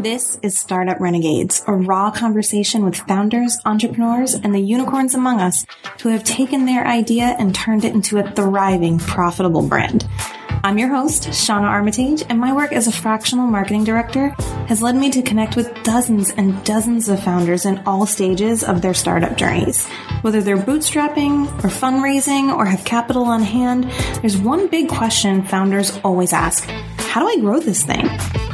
This is Startup Renegades, a raw conversation with founders, entrepreneurs, and the unicorns among us who have taken their idea and turned it into a thriving, profitable brand. I'm your host, Shauna Armitage, and my work as a fractional marketing director has led me to connect with dozens and dozens of founders in all stages of their startup journeys. Whether they're bootstrapping or fundraising or have capital on hand, there's one big question founders always ask. How do I grow this thing?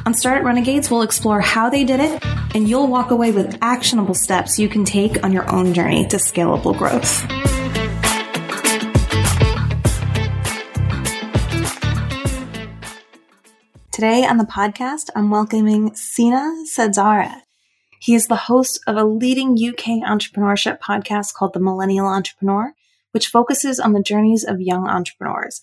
On Startup Renegades, we'll explore how they did it, and you'll walk away with actionable steps you can take on your own journey to scalable growth. Today on the podcast, I'm welcoming Sina Sadzara. He is the host of a leading UK entrepreneurship podcast called The Millennial Entrepreneur, which focuses on the journeys of young entrepreneurs.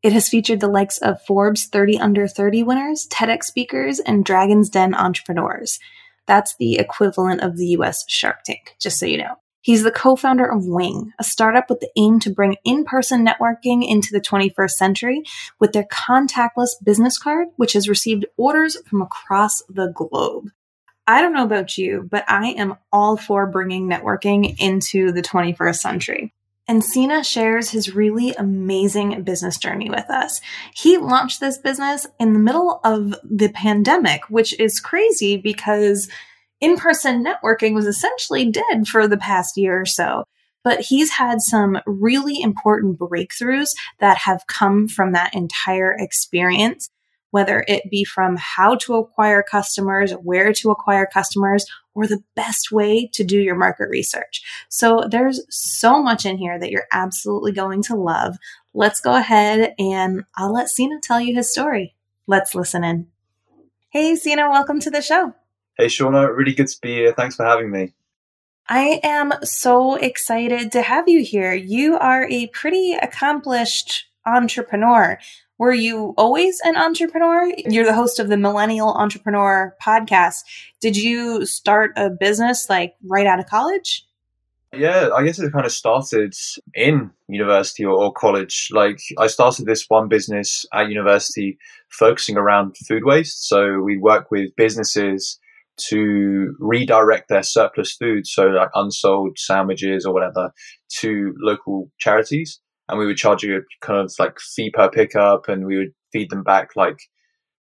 It has featured the likes of Forbes 30 Under 30 winners, TEDx speakers, and Dragon's Den entrepreneurs. That's the equivalent of the US Shark Tank, just so you know. He's the co-founder of Wing, a startup with the aim to bring in-person networking into the 21st century with their contactless business card, which has received orders from across the globe. I don't know about you, but I am all for bringing networking into the 21st century. And Sina shares his really amazing business journey with us. He launched this business in the middle of the pandemic, which is crazy because in person networking was essentially dead for the past year or so. But he's had some really important breakthroughs that have come from that entire experience, whether it be from how to acquire customers, where to acquire customers, or the best way to do your market research. So there's so much in here that you're absolutely going to love. Let's go ahead and I'll let Sina tell you his story. Let's listen in. Hey, Sina, welcome to the show. Hey, Shauna, really good to be here. Thanks for having me. I am so excited to have you here. You are a pretty accomplished entrepreneur. Were you always an entrepreneur? You're the host of the Millennial Entrepreneur podcast. Did you start a business like right out of college? Yeah, I guess it kind of started in university or, or, college. Like, I started this one business at university focusing around food waste. So, we work with businesses to redirect their surplus food, so like unsold sandwiches or whatever, to local charities. And we would charge you a kind of like fee per pickup, and we would feed them back like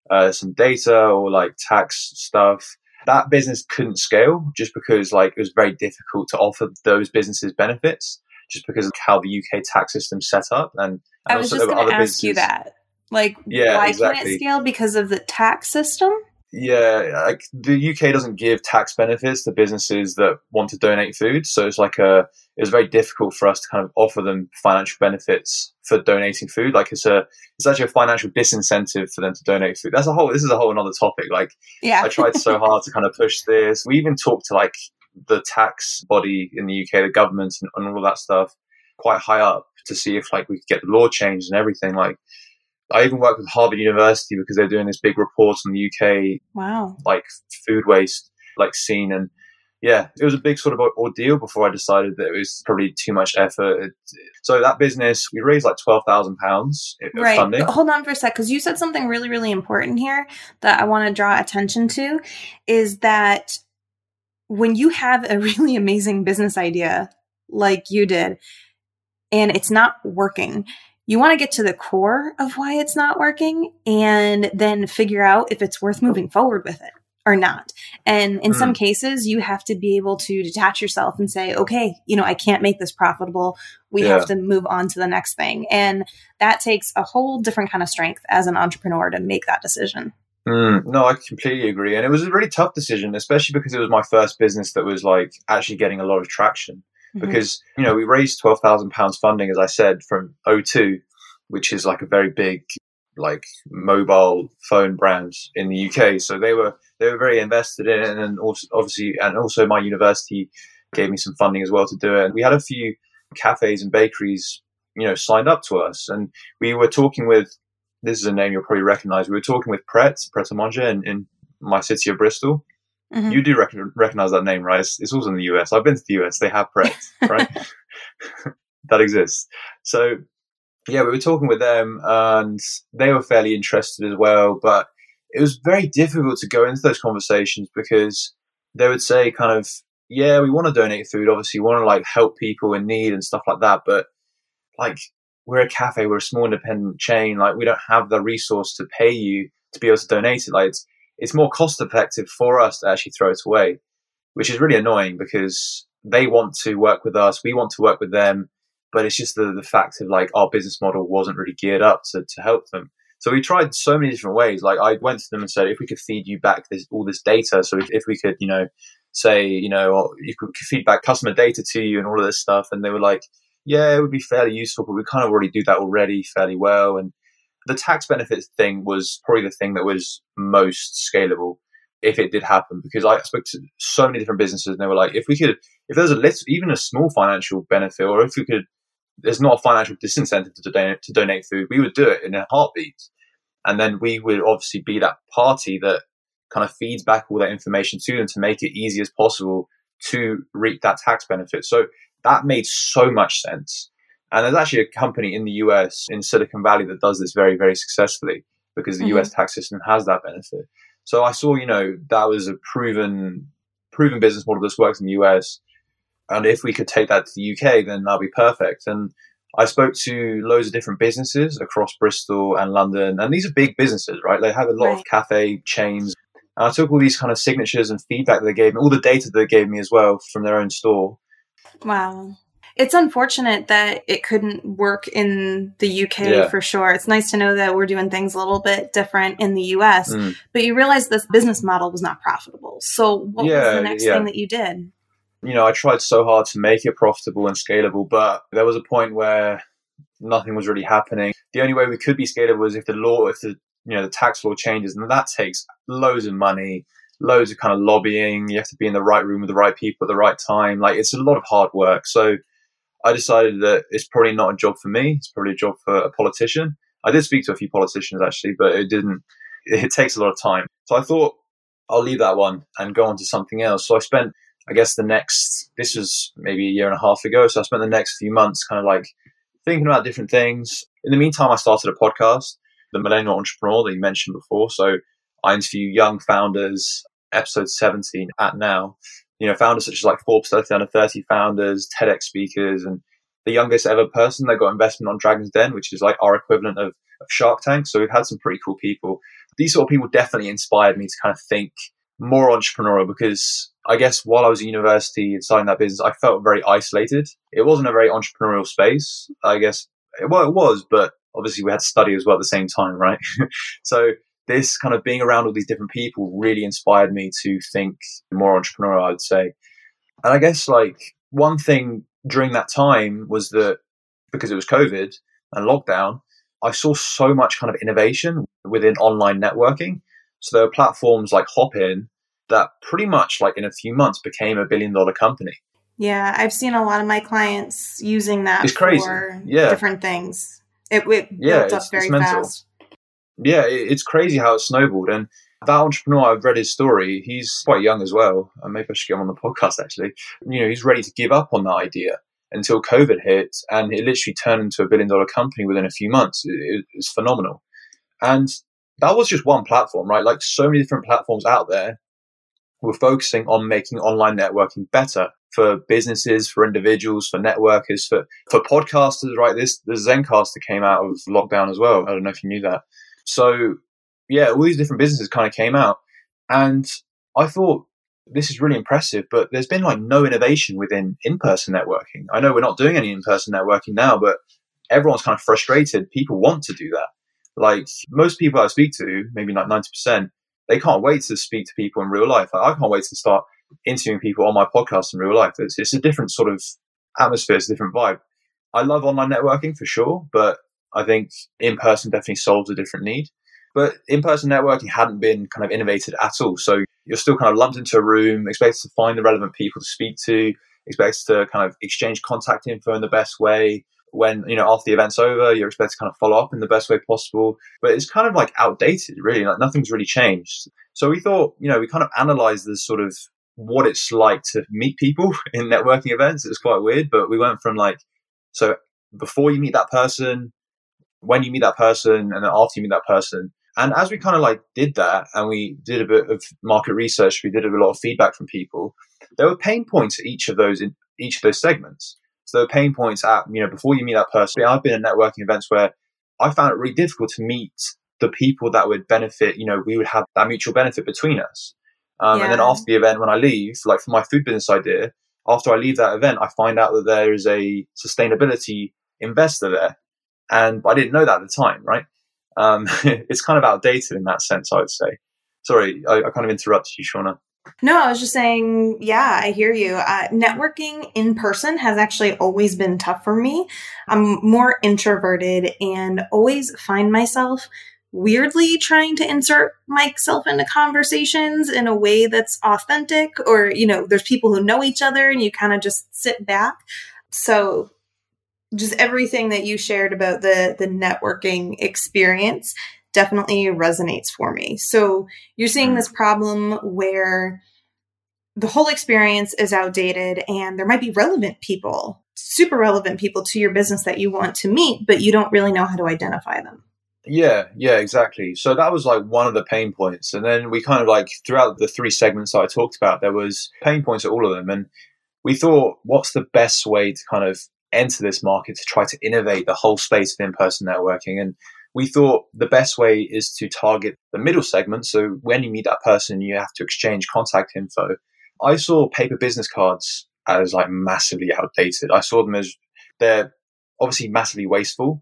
uh, some data or like tax stuff. That business couldn't scale just because like it was very difficult to offer those businesses benefits, just because of how the UK tax system set up. And, and I was just going to ask businesses. you that. Like, yeah, why exactly. can't it scale because of the tax system? Yeah, like the UK doesn't give tax benefits to businesses that want to donate food. So it's like a it's very difficult for us to kind of offer them financial benefits for donating food. Like it's a, it's actually a financial disincentive for them to donate food. That's a whole, this is a whole another topic. Like, yeah, I tried so hard to kind of push this. We even talked to like the tax body in the UK, the government and, and all that stuff quite high up to see if like we could get the law changed and everything. Like, I even worked with Harvard University because they're doing this big report on the UK, wow, like food waste, like scene, and yeah, it was a big sort of ordeal before I decided that it was probably too much effort. So that business, we raised like twelve thousand pounds right. funding. Hold on for a sec, because you said something really, really important here that I want to draw attention to, is that when you have a really amazing business idea like you did, and it's not working you want to get to the core of why it's not working and then figure out if it's worth moving forward with it or not. And in mm. some cases, you have to be able to detach yourself and say, okay, you know, I can't make this profitable. We yeah. have to move on to the next thing. And that takes a whole different kind of strength as an entrepreneur to make that decision. Mm, no, I completely agree. And it was a really tough decision, especially because it was my first business that was like actually getting a lot of traction. Mm-hmm. Because, you know, we raised £12,000 funding, as I said, from O2, which is like a very big, like mobile phone brand in the UK. So they were, they were very invested in it. And also, obviously, and also my university gave me some funding as well to do it. And we had a few cafes and bakeries, you know, signed up to us. And we were talking with, this is a name you'll probably recognize. We were talking with Pret, Pret a Manger in, in my city of Bristol. Mm-hmm. You do rec- recognize that name, right? It's, it's, also in the US. I've been to the US. They have Pret, right? that exists. So yeah, we were talking with them, and they were fairly interested as well. But it was very difficult to go into those conversations because they would say kind of, yeah, we want to donate food. Obviously, we want to like help people in need and stuff like that. But like, we're a cafe, we're a small independent chain. Like, we don't have the resource to pay you to be able to donate it. Like, it's, it's more cost effective for us to actually throw it away, which is really annoying because they want to work with us, we want to work with them, but it's just the, the fact of like our business model wasn't really geared up to, to help them. So we tried so many different ways. Like I went to them and said, if we could feed you back this, all this data, so if, if we could, you know, say, you know, you could feed back customer data to you and all of this stuff, and they were like, yeah, it would be fairly useful, but we kind of already do that already fairly well. And the tax benefits thing was probably the thing that was most scalable if it did happen because I spoke to so many different businesses and they were like, if we could, if there's a little, even a small financial benefit, or if we could, there's not a financial disincentive to donate, to donate food, we would do it in a heartbeat. And then we would obviously be that party that kind of feeds back all that information to them to make it easy as possible to reap that tax benefit. So that made so much sense. And there's actually a company in the US in Silicon Valley that does this very, very successfully because the mm-hmm. US tax system has that benefit. So I saw, you know, that was a proven, proven business model that's works in the US. And if we could take that to the UK, then that'd be perfect. And I spoke to loads of different businesses across Bristol and London. And these are big businesses, right? They have a lot right. of cafe chains. And I took all these kind of signatures and feedback that they gave me, all the data that they gave me as well from their own store. Wow. It's unfortunate that it couldn't work in the UK yeah. for sure. It's nice to know that we're doing things a little bit different in the US, mm. but you realize this business model was not profitable. So, what yeah, was the next yeah. thing that you did? You know, I tried so hard to make it profitable and scalable, but there was a point where nothing was really happening. The only way we could be scalable was if the law, if the you know the tax law changes, and that takes loads of money, loads of kind of lobbying. You have to be in the right room with the right people at the right time. Like it's a lot of hard work. So I decided that it's probably not a job for me. It's probably a job for a politician. I did speak to a few politicians actually, but it didn't. It takes a lot of time. So I thought I'll leave that one and go on to something else. So I spent, I guess, the next. This was maybe a year and a half ago. So I spent the next few months kind of like thinking about different things. In the meantime, I started a podcast, the Millennial Entrepreneur that you mentioned before. So I interview young founders. Episode 17 at now you know, founders such as like Forbes 30 under 30 founders, TEDx speakers, and the youngest ever person that got investment on Dragon's Den, which is like our equivalent of, of Shark Tank. So we've had some pretty cool people. These sort of people definitely inspired me to kind of think more entrepreneurial because I guess while I was at university and starting that business, I felt very isolated. It wasn't a very entrepreneurial space. I guess, well, it was, but obviously we had to study as well at the same time, right? so this kind of being around all these different people really inspired me to think more entrepreneurial, I'd say. And I guess like one thing during that time was that because it was COVID and lockdown, I saw so much kind of innovation within online networking. So there were platforms like Hopin that pretty much like in a few months became a billion dollar company. Yeah, I've seen a lot of my clients using that it's crazy. for yeah. different things. It, it yeah, built up very fast yeah, it's crazy how it snowballed. And that entrepreneur, I've read his story. He's quite young as well. And maybe I should get him on the podcast actually. You know, he's ready to give up on that idea until COVID hit and it literally turned into a billion dollar company within a few months. It, it's phenomenal. And that was just one platform, right? Like so many different platforms out there were focusing on making online networking better for businesses, for individuals, for networkers, for, for podcasters, right? This, the Zencastr came out of lockdown as well. I don't know if you knew that. So yeah, all these different businesses kind of came out, and I thought this is really impressive. But there's been like no innovation within in-person networking. I know we're not doing any in-person networking now, but everyone's kind of frustrated. People want to do that. Like most people I speak to, maybe like ninety percent, they can't wait to speak to people in real life. I can't wait to start interviewing people on my podcast in real life. It's, it's a different sort of atmosphere, it's a different vibe. I love online networking for sure, but I think in person definitely solves a different need. But in person networking hadn't been kind of innovated at all. So you're still kind of lumped into a room, expected to find the relevant people to speak to, expected to kind of exchange contact info in the best way. When, you know, after the event's over, you're expected to kind of follow up in the best way possible. But it's kind of like outdated, really. Like nothing's really changed. So we thought, you know, we kind of analyzed this sort of what it's like to meet people in networking events. It was quite weird, but we went from like, so before you meet that person, when you meet that person and then after you meet that person And as we kind of like did that and we did a bit of market research, we did a lot of feedback from people, there were pain points at each of those in each of those segments. So there were pain points at, you know, before you meet that person. I've been at networking events where I found it really difficult to meet the people that would benefit, you know, we would have that mutual benefit between us. Um, yeah. And then after the event, when I leave, like for my food business idea, after I leave that event, I find out that there is a sustainability investor there. And I didn't know that at the time, right? Um, it's kind of outdated in that sense, I would say. Sorry, I, I kind of interrupted you, Shauna. No, I was just saying, yeah, I hear you. Uh, networking in person has actually always been tough for me. I'm more introverted and always find myself weirdly trying to insert myself into conversations in a way that's authentic or you know there's people who know each other and you kind of just sit back so just everything that you shared about the the networking experience definitely resonates for me. So you're seeing mm. this problem where the whole experience is outdated and there might be relevant people, super relevant people to your business that you want to meet, but you don't really know how to identify them. Yeah, yeah, exactly. So that was like one of the pain points. And then we kind of like throughout the three segments that I talked about, there was pain points at all of them. And we thought, what's the best way to kind of enter this market to try to innovate the whole space of in-person networking? And we thought the best way is to target the middle segment. So when you meet that person, you have to exchange contact info. I saw paper business cards as like massively outdated. I saw them as they're obviously massively wasteful.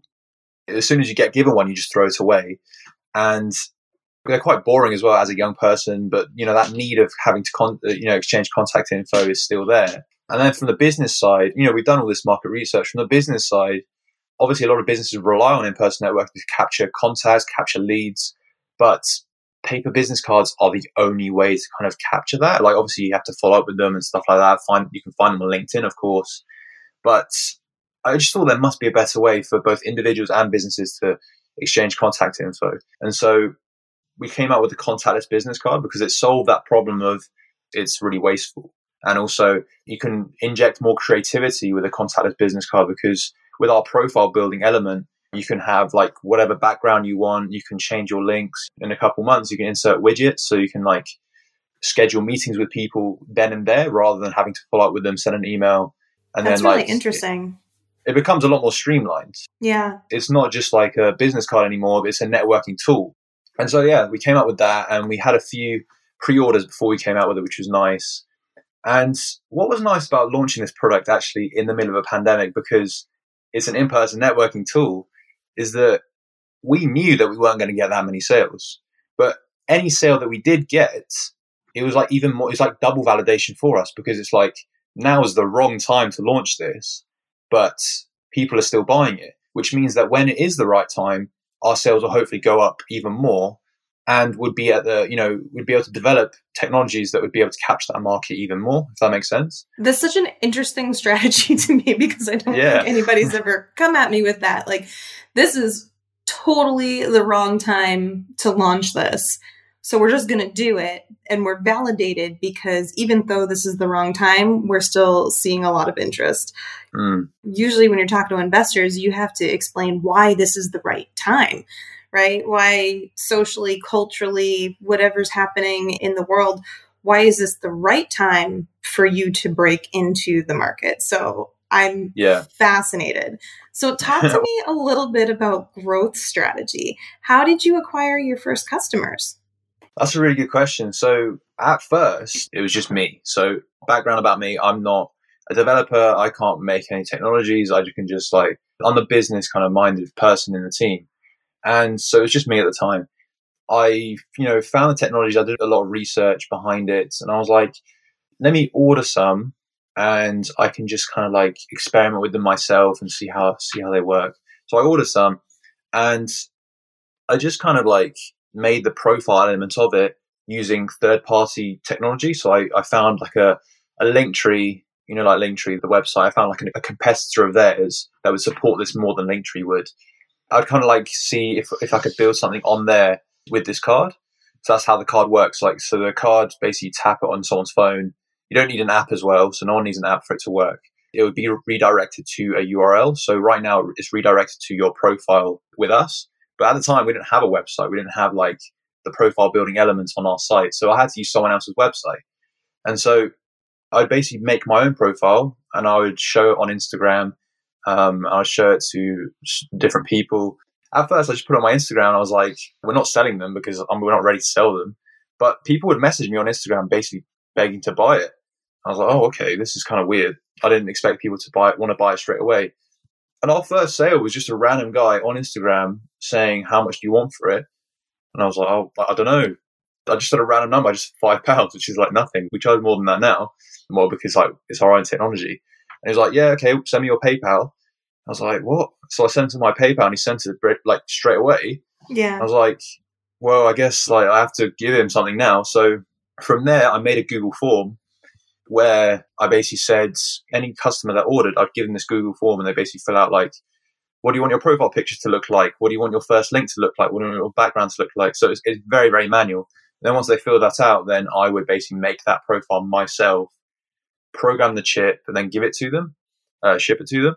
As soon as you get given one, you just throw it away. And they're quite boring as well as a young person, but you know, that need of having to, con- you know, exchange contact info is still there. And then from the business side, you know, we've done all this market research. From the business side, obviously a lot of businesses rely on in-person networking to capture contacts, capture leads, but paper business cards are the only way to kind of capture that. Like obviously you have to follow up with them and stuff like that. Find you can find them on LinkedIn, of course, but I just thought there must be a better way for both individuals and businesses to exchange contact info. And so we came out with the contactless business card because it solved that problem of it's really wasteful. And also you can inject more creativity with a contactless business card because with our profile building element, you can have like whatever background you want. You can change your links in a couple months. You can insert widgets so you can like schedule meetings with people then and there rather than having to follow up with them, send an email, and That's then really like interesting. It, it becomes a lot more streamlined. Yeah, it's not just like a business card anymore. It's a networking tool. And so yeah, we came up with that, and we had a few pre-orders before we came out with it, which was nice. And what was nice about launching this product actually in the middle of a pandemic because it's an in-person networking tool is that we knew that we weren't going to get that many sales, but any sale that we did get, it was like even more, it's like double validation for us because it's like now is the wrong time to launch this, but people are still buying it, which means that when it is the right time, our sales will hopefully go up even more and would be at the you know would be able to develop technologies that would be able to capture that market even more if that makes sense. That's such an interesting strategy to me because i don't yeah. think anybody's ever come at me with that. Like this is totally the wrong time to launch this. So we're just going to do it and we're validated because even though this is the wrong time we're still seeing a lot of interest. Mm. usually when you're talking to investors you have to explain why this is the right time right? Why socially, culturally, whatever's happening in the world, why is this the right time for you to break into the market? So I'm yeah. fascinated. So talk to me a little bit about growth strategy. How did you acquire your first customers? That's a really good question. So at first, it was just me. So background about me, I'm not a developer. I can't make any technologies. I can just like, I'm the business kind of minded person in the team. And so it was just me at the time. I, you know, found the technology. I did a lot of research behind it, and I was like, let me order some, and I can just kind of like experiment with them myself and see how see how they work. So I ordered some, and I just kind of like made the profile element of it using third party technology. So I, I found like a, a Linktree, you know, like Linktree, the website. I found like a, a competitor of theirs that would support this more than Linktree would. I'd kind of like see if if I could build something on there with this card. So that's how the card works. Like, so the card basically tap it on someone's phone. You don't need an app as well, so no one needs an app for it to work. It would be redirected to a URL. So right now it's redirected to your profile with us, But at the time, we didn't have a website. We didn't have like the profile building elements on our site. So I had to use someone else's website. And so I'd basically make my own profile and I would show it on Instagram. Um, show it to different people. At first, I just put on my Instagram. I was like, we're not selling them because we're not ready to sell them. But people would message me on Instagram basically begging to buy it. I was like, oh, okay, this is kind of weird. I didn't expect people to buy it, want to buy it straight away. And our first sale was just a random guy on Instagram saying, how much do you want for it? And I was like, oh, I don't know. I just said a random number, just five pounds, which is like nothing. We charge more than that now, more because like it's our own technology. And he's like, yeah, okay, send me your PayPal. I was like, what? So I sent him my PayPal and he sent it like straight away. Yeah. I was like, well, I guess like I have to give him something now. So from there, I made a Google form where I basically said any customer that ordered, I'd give them this Google form and they basically fill out like, what do you want your profile picture to look like? What do you want your first link to look like? What do you want your background to look like? So it's, it's very, very manual. then once they fill that out, then I would basically make that profile myself, program the chip, and then give it to them, uh, ship it to them.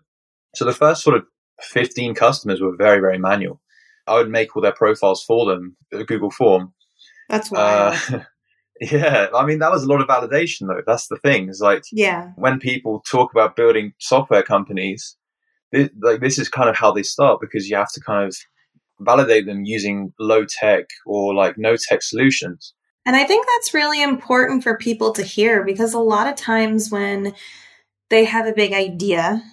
So the first sort of 15 customers were very, very manual. I would make all their profiles for them, a Google form. That's why. Uh, yeah, I mean that was a lot of validation though. That's the thing. Is like yeah, when people talk about building software companies, this, like this is kind of how they start because you have to kind of validate them using low tech or like no tech solutions. And I think that's really important for people to hear because a lot of times when they have a big idea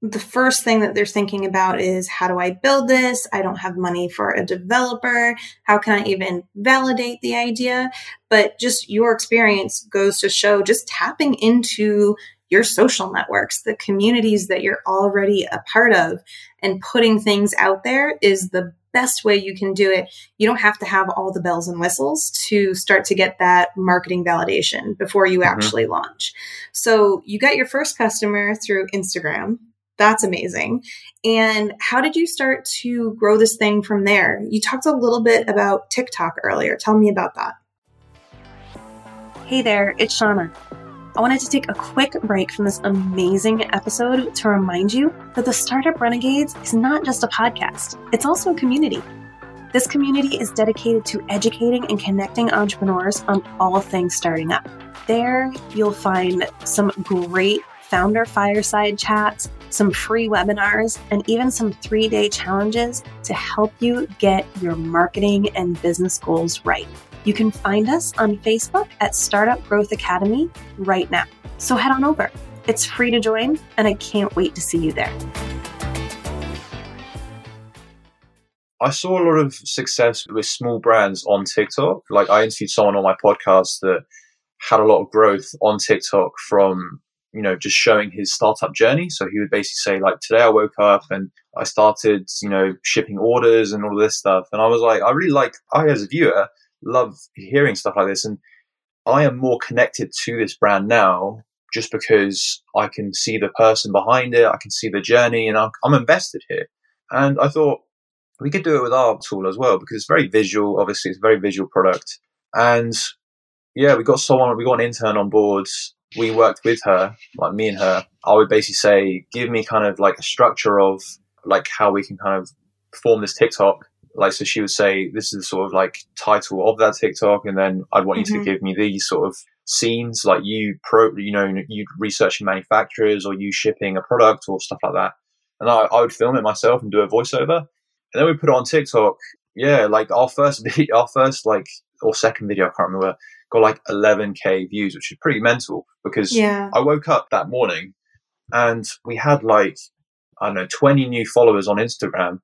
the first thing that they're thinking about is how do I build this? I don't have money for a developer. How can I even validate the idea? But just your experience goes to show just tapping into your social networks, the communities that you're already a part of, and putting things out there is the best way you can do it. You don't have to have all the bells and whistles to start to get that marketing validation before you mm-hmm. actually launch. So you got your first customer through Instagram that's amazing. And how did you start to grow this thing from there? You talked a little bit about TikTok earlier. Tell me about that. Hey there, it's Shauna. I wanted to take a quick break from this amazing episode to remind you that the Startup Renegades is not just a podcast, it's also a community. This community is dedicated to educating and connecting entrepreneurs on all things starting up. There, you'll find some great founder fireside chats, some free webinars, and even some three day challenges to help you get your marketing and business goals right. You can find us on Facebook at Startup Growth Academy right now. So head on over. It's free to join, and I can't wait to see you there. I saw a lot of success with small brands on TikTok. Like I interviewed someone on my podcast that had a lot of growth on TikTok from you know, just showing his startup journey. So he would basically say, like, today I woke up and I started, you know, shipping orders and all of this stuff. And I was like, I really like, I as a viewer love hearing stuff like this. And I am more connected to this brand now just because I can see the person behind it. I can see the journey and I'm, I'm invested here. And I thought we could do it with our tool as well because it's very visual. Obviously, it's a very visual product. And yeah, we got someone, we got an intern on board we worked with her, like me and her, I would basically say, give me kind of like a structure of like how we can kind of form this TikTok. Like, so she would say, this is the sort of like title of that TikTok. And then I'd want mm-hmm. you to mm-hmm. give me these sort of scenes, like you pro, you know, you researching manufacturers or you shipping a product or stuff like that. And I, I would film it myself and do a voiceover. And then we put it on TikTok. Yeah. Like our first video, our first like, or second video, I can't remember got like 11k views, which is pretty mental because yeah. I woke up that morning and we had like, I don't know, 20 new followers on Instagram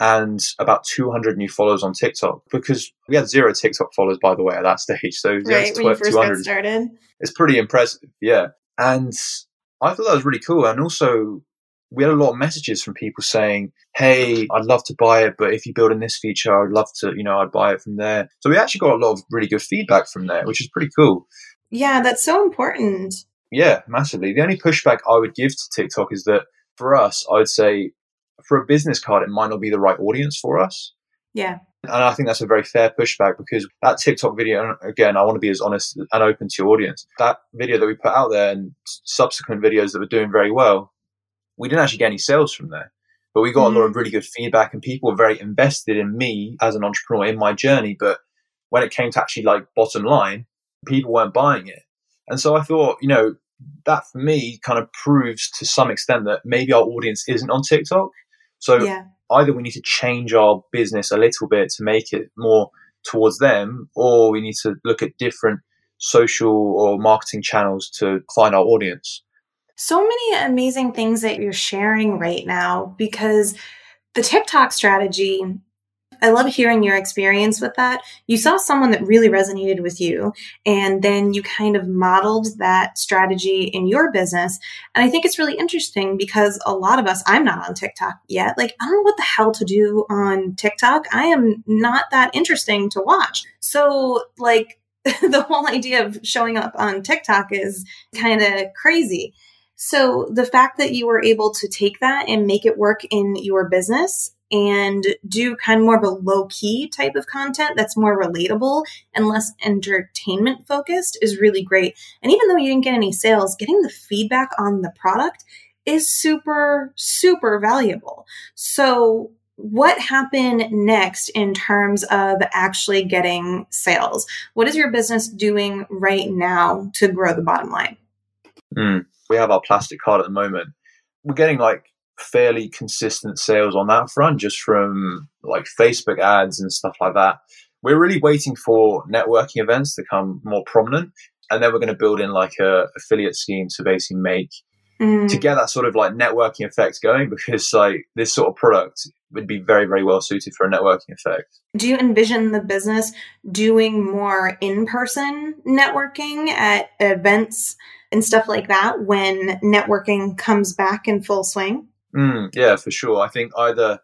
and about 200 new followers on TikTok because we had zero TikTok followers, by the way, at that stage. So right, when first got started. It's pretty impressive. Yeah. And I thought that was really cool. And also, we had a lot of messages from people saying, Hey, I'd love to buy it, but if you build in this feature, I'd love to, you know, I'd buy it from there. So we actually got a lot of really good feedback from there, which is pretty cool. Yeah, that's so important. Yeah, massively. The only pushback I would give to TikTok is that for us, I would say for a business card, it might not be the right audience for us. Yeah. And I think that's a very fair pushback because that TikTok video, again, I want to be as honest and open to your audience. That video that we put out there and subsequent videos that were doing very well, we didn't actually get any sales from there. But we got mm-hmm. a lot of really good feedback and people were very invested in me as an entrepreneur in my journey. But when it came to actually like bottom line, people weren't buying it. And so I thought, you know, that for me kind of proves to some extent that maybe our audience isn't on TikTok. So yeah. either we need to change our business a little bit to make it more towards them, or we need to look at different social or marketing channels to find our audience. So many amazing things that you're sharing right now because the TikTok strategy I love hearing your experience with that. You saw someone that really resonated with you, and then you kind of modeled that strategy in your business. And I think it's really interesting because a lot of us, I'm not on TikTok yet. Like, I don't know what the hell to do on TikTok. I am not that interesting to watch. So, like, the whole idea of showing up on TikTok is kind of crazy. So the fact that you were able to take that and make it work in your business and do kind of more of a low key type of content that's more relatable and less entertainment focused is really great. And even though you didn't get any sales, getting the feedback on the product is super, super valuable. So, what happened next in terms of actually getting sales? What is your business doing right now to grow the bottom line? Mm, we have our plastic card at the moment. We're getting like fairly consistent sales on that front, just from like Facebook ads and stuff like that. We're really waiting for networking events to come more prominent, and then we're going to build in like a affiliate scheme to basically make mm. to get that sort of like networking effect going. Because like this sort of product would be very very well suited for a networking effect. Do you envision the business doing more in person networking at events? And stuff like that when networking comes back in full swing? Mm, yeah, for sure. I think either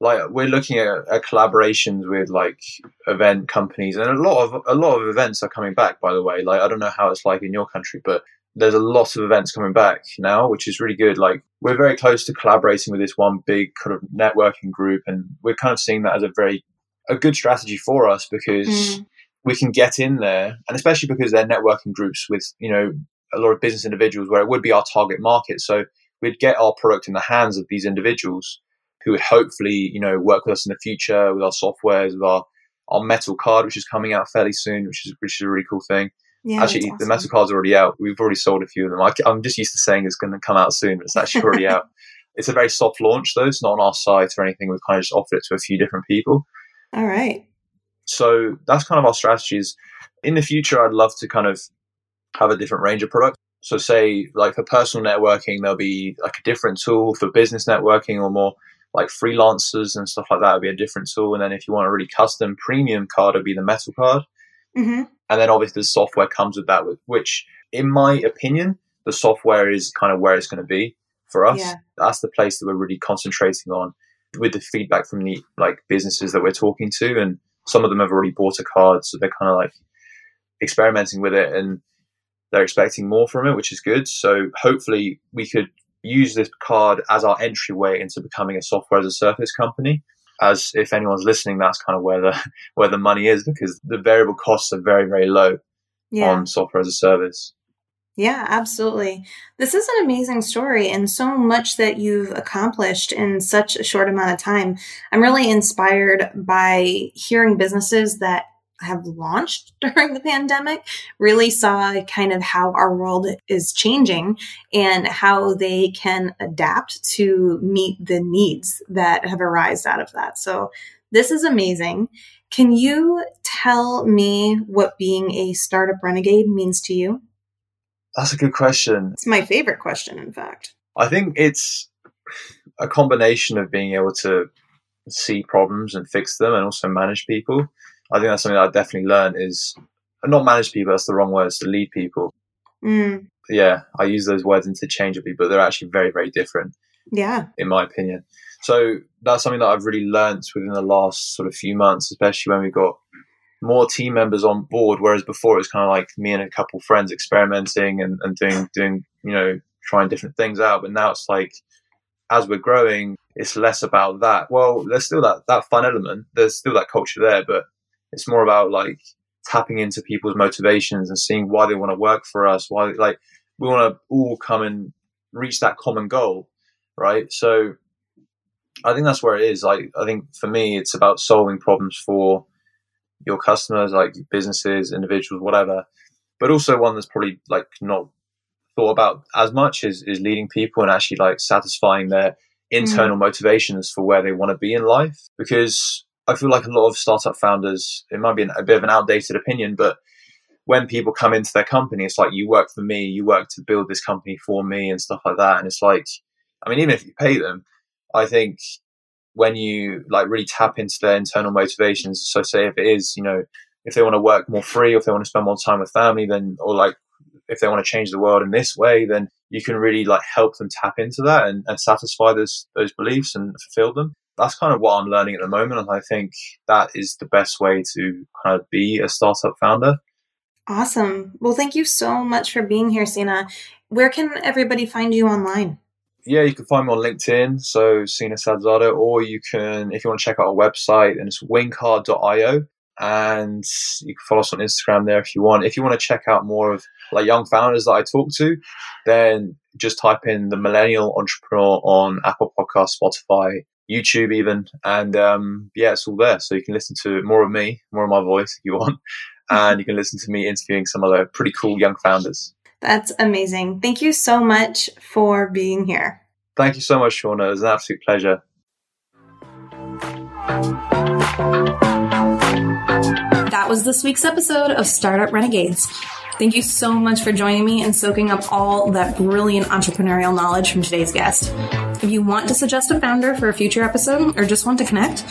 like we're looking at, at, collaborations with like event companies, and a lot of a lot of events are coming back. By the way, like I don't know how it's like in your country, but there's a lot of events coming back now, which is really good. Like we're very close to collaborating with this one big kind of networking group, and we're kind of seeing that as a very a good strategy for us because mm. we can get in there, and especially because they're networking groups with you know a lot of business individuals where it would be our target market. So we'd get our product in the hands of these individuals who would hopefully, you know, work with us in the future with our softwares, with our, our metal card, which is coming out fairly soon, which is which is a really cool thing. Yeah, actually, awesome. the metal card's already out. We've already sold a few of them. I, am just used to saying it's going to come out soon, but it's actually already out. It's a very soft launch, though. It's not on our site or anything. We've kind of just offered it to a few different people. All right. So that's kind of our strategies. In the future, I'd love to kind of have a different range of products. So, say, like for personal networking, there'll be like a different tool. For business networking or more like freelancers and stuff like that, would be a different tool. And then if you want a really custom premium card, it'd be the metal card. Mm-hmm. And then obviously the software comes with that, which, in my opinion, the software is kind of where it's going to be for us. Yeah. That's the place that we're really concentrating on with the feedback from the like businesses that we're talking to. And some of them have already bought a card, so they're kind of like experimenting with it. And they're expecting more from it, which is good. So hopefully we could use this card as our entryway into becoming a software as a service company. As if anyone's listening, that's kind of where the where the money is because the variable costs are very very low yeah. on software as a service. Yeah, absolutely. This is an amazing story and so much that you've accomplished in such a short amount of time. I'm really inspired by hearing businesses that have launched during the pandemic really saw kind of how our world is changing and how they can adapt to meet the needs that have arisen out of that. So this is amazing. Can you tell me what being a startup renegade means to you? That's a good question. It's my favorite question, in fact. I think it's a combination of being able to see problems and fix them and also manage people. I think that's something that I definitely learned is not manage people. That's the wrong word. It's to lead people. Mm. Yeah, I use those words interchangeably, but they're actually very, very different. Yeah, in my opinion. So that's something that I've really learned within the last sort of few months, especially when we got more team members on board. Whereas before it was kind of like me and a couple friends experimenting and, and doing doing you know trying different things out. But now it's like as we're growing, it's less about that. Well, there's still that that fun element. There's still that culture there, but it's more about like tapping into people's motivations and seeing why they want to work for us. Why like we want to all come and reach that common goal, right? So I think that's where it is. Like, I think for me, it's about solving problems for your customers, like businesses, individuals, whatever. But also one that's probably like not thought about as much is, is leading people and actually like satisfying their internal mm. motivations for where they want to be in life. Because I feel like a lot of startup founders, it might be an, a bit of an outdated opinion, but when people come into their company, it's like you work for me, you work to build this company for me and stuff like that. And it's like, I mean, even if you pay them, I think when you like really tap into their internal motivations, so say if it is, you know, if they want to work more free, if they want to spend more time with family, then, or like if they want to change the world in this way, then you can really like help them tap into that and, and satisfy those those beliefs and fulfill them. That's kind of what I'm learning at the moment, and I think that is the best way to kind of be a startup founder. Awesome. Well, thank you so much for being here, Sina. Where can everybody find you online? yeah, you can find me on LinkedIn, so Sina Sadzada, or you can, if you want to check out our website, and it's wingcard.io, and you can follow us on Instagram there if you want. If you want to check out more of like young founders that I talk to, then just type in the Millennial Entrepreneur on Apple Podcast, Spotify, YouTube, even, and um, yeah, it's all there. So you can listen to more of me, more of my voice if you want, and you can listen to me interviewing some other pretty cool young founders. That's amazing. Thank you so much for being here. Thank you so much, Shauna. It was an absolute pleasure. That was this week's episode of Startup Renegades. Thank you so much for joining me and soaking up all that brilliant entrepreneurial knowledge from today's guest. If you want to suggest a founder for a future episode or just want to connect,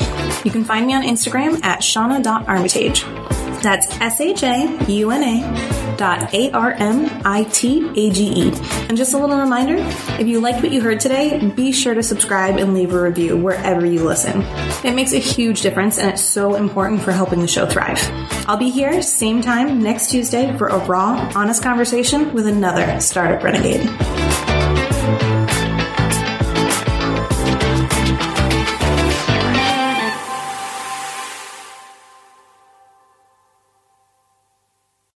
you can find me on Instagram at shauna.armitage. That's S H A U N A dot A R M I T A G E. And just a little reminder if you liked what you heard today, be sure to subscribe and leave a review wherever you listen. It makes a huge difference and it's so important for helping the show thrive. I'll be here same time next Tuesday for a raw, honest conversation with another startup renegade.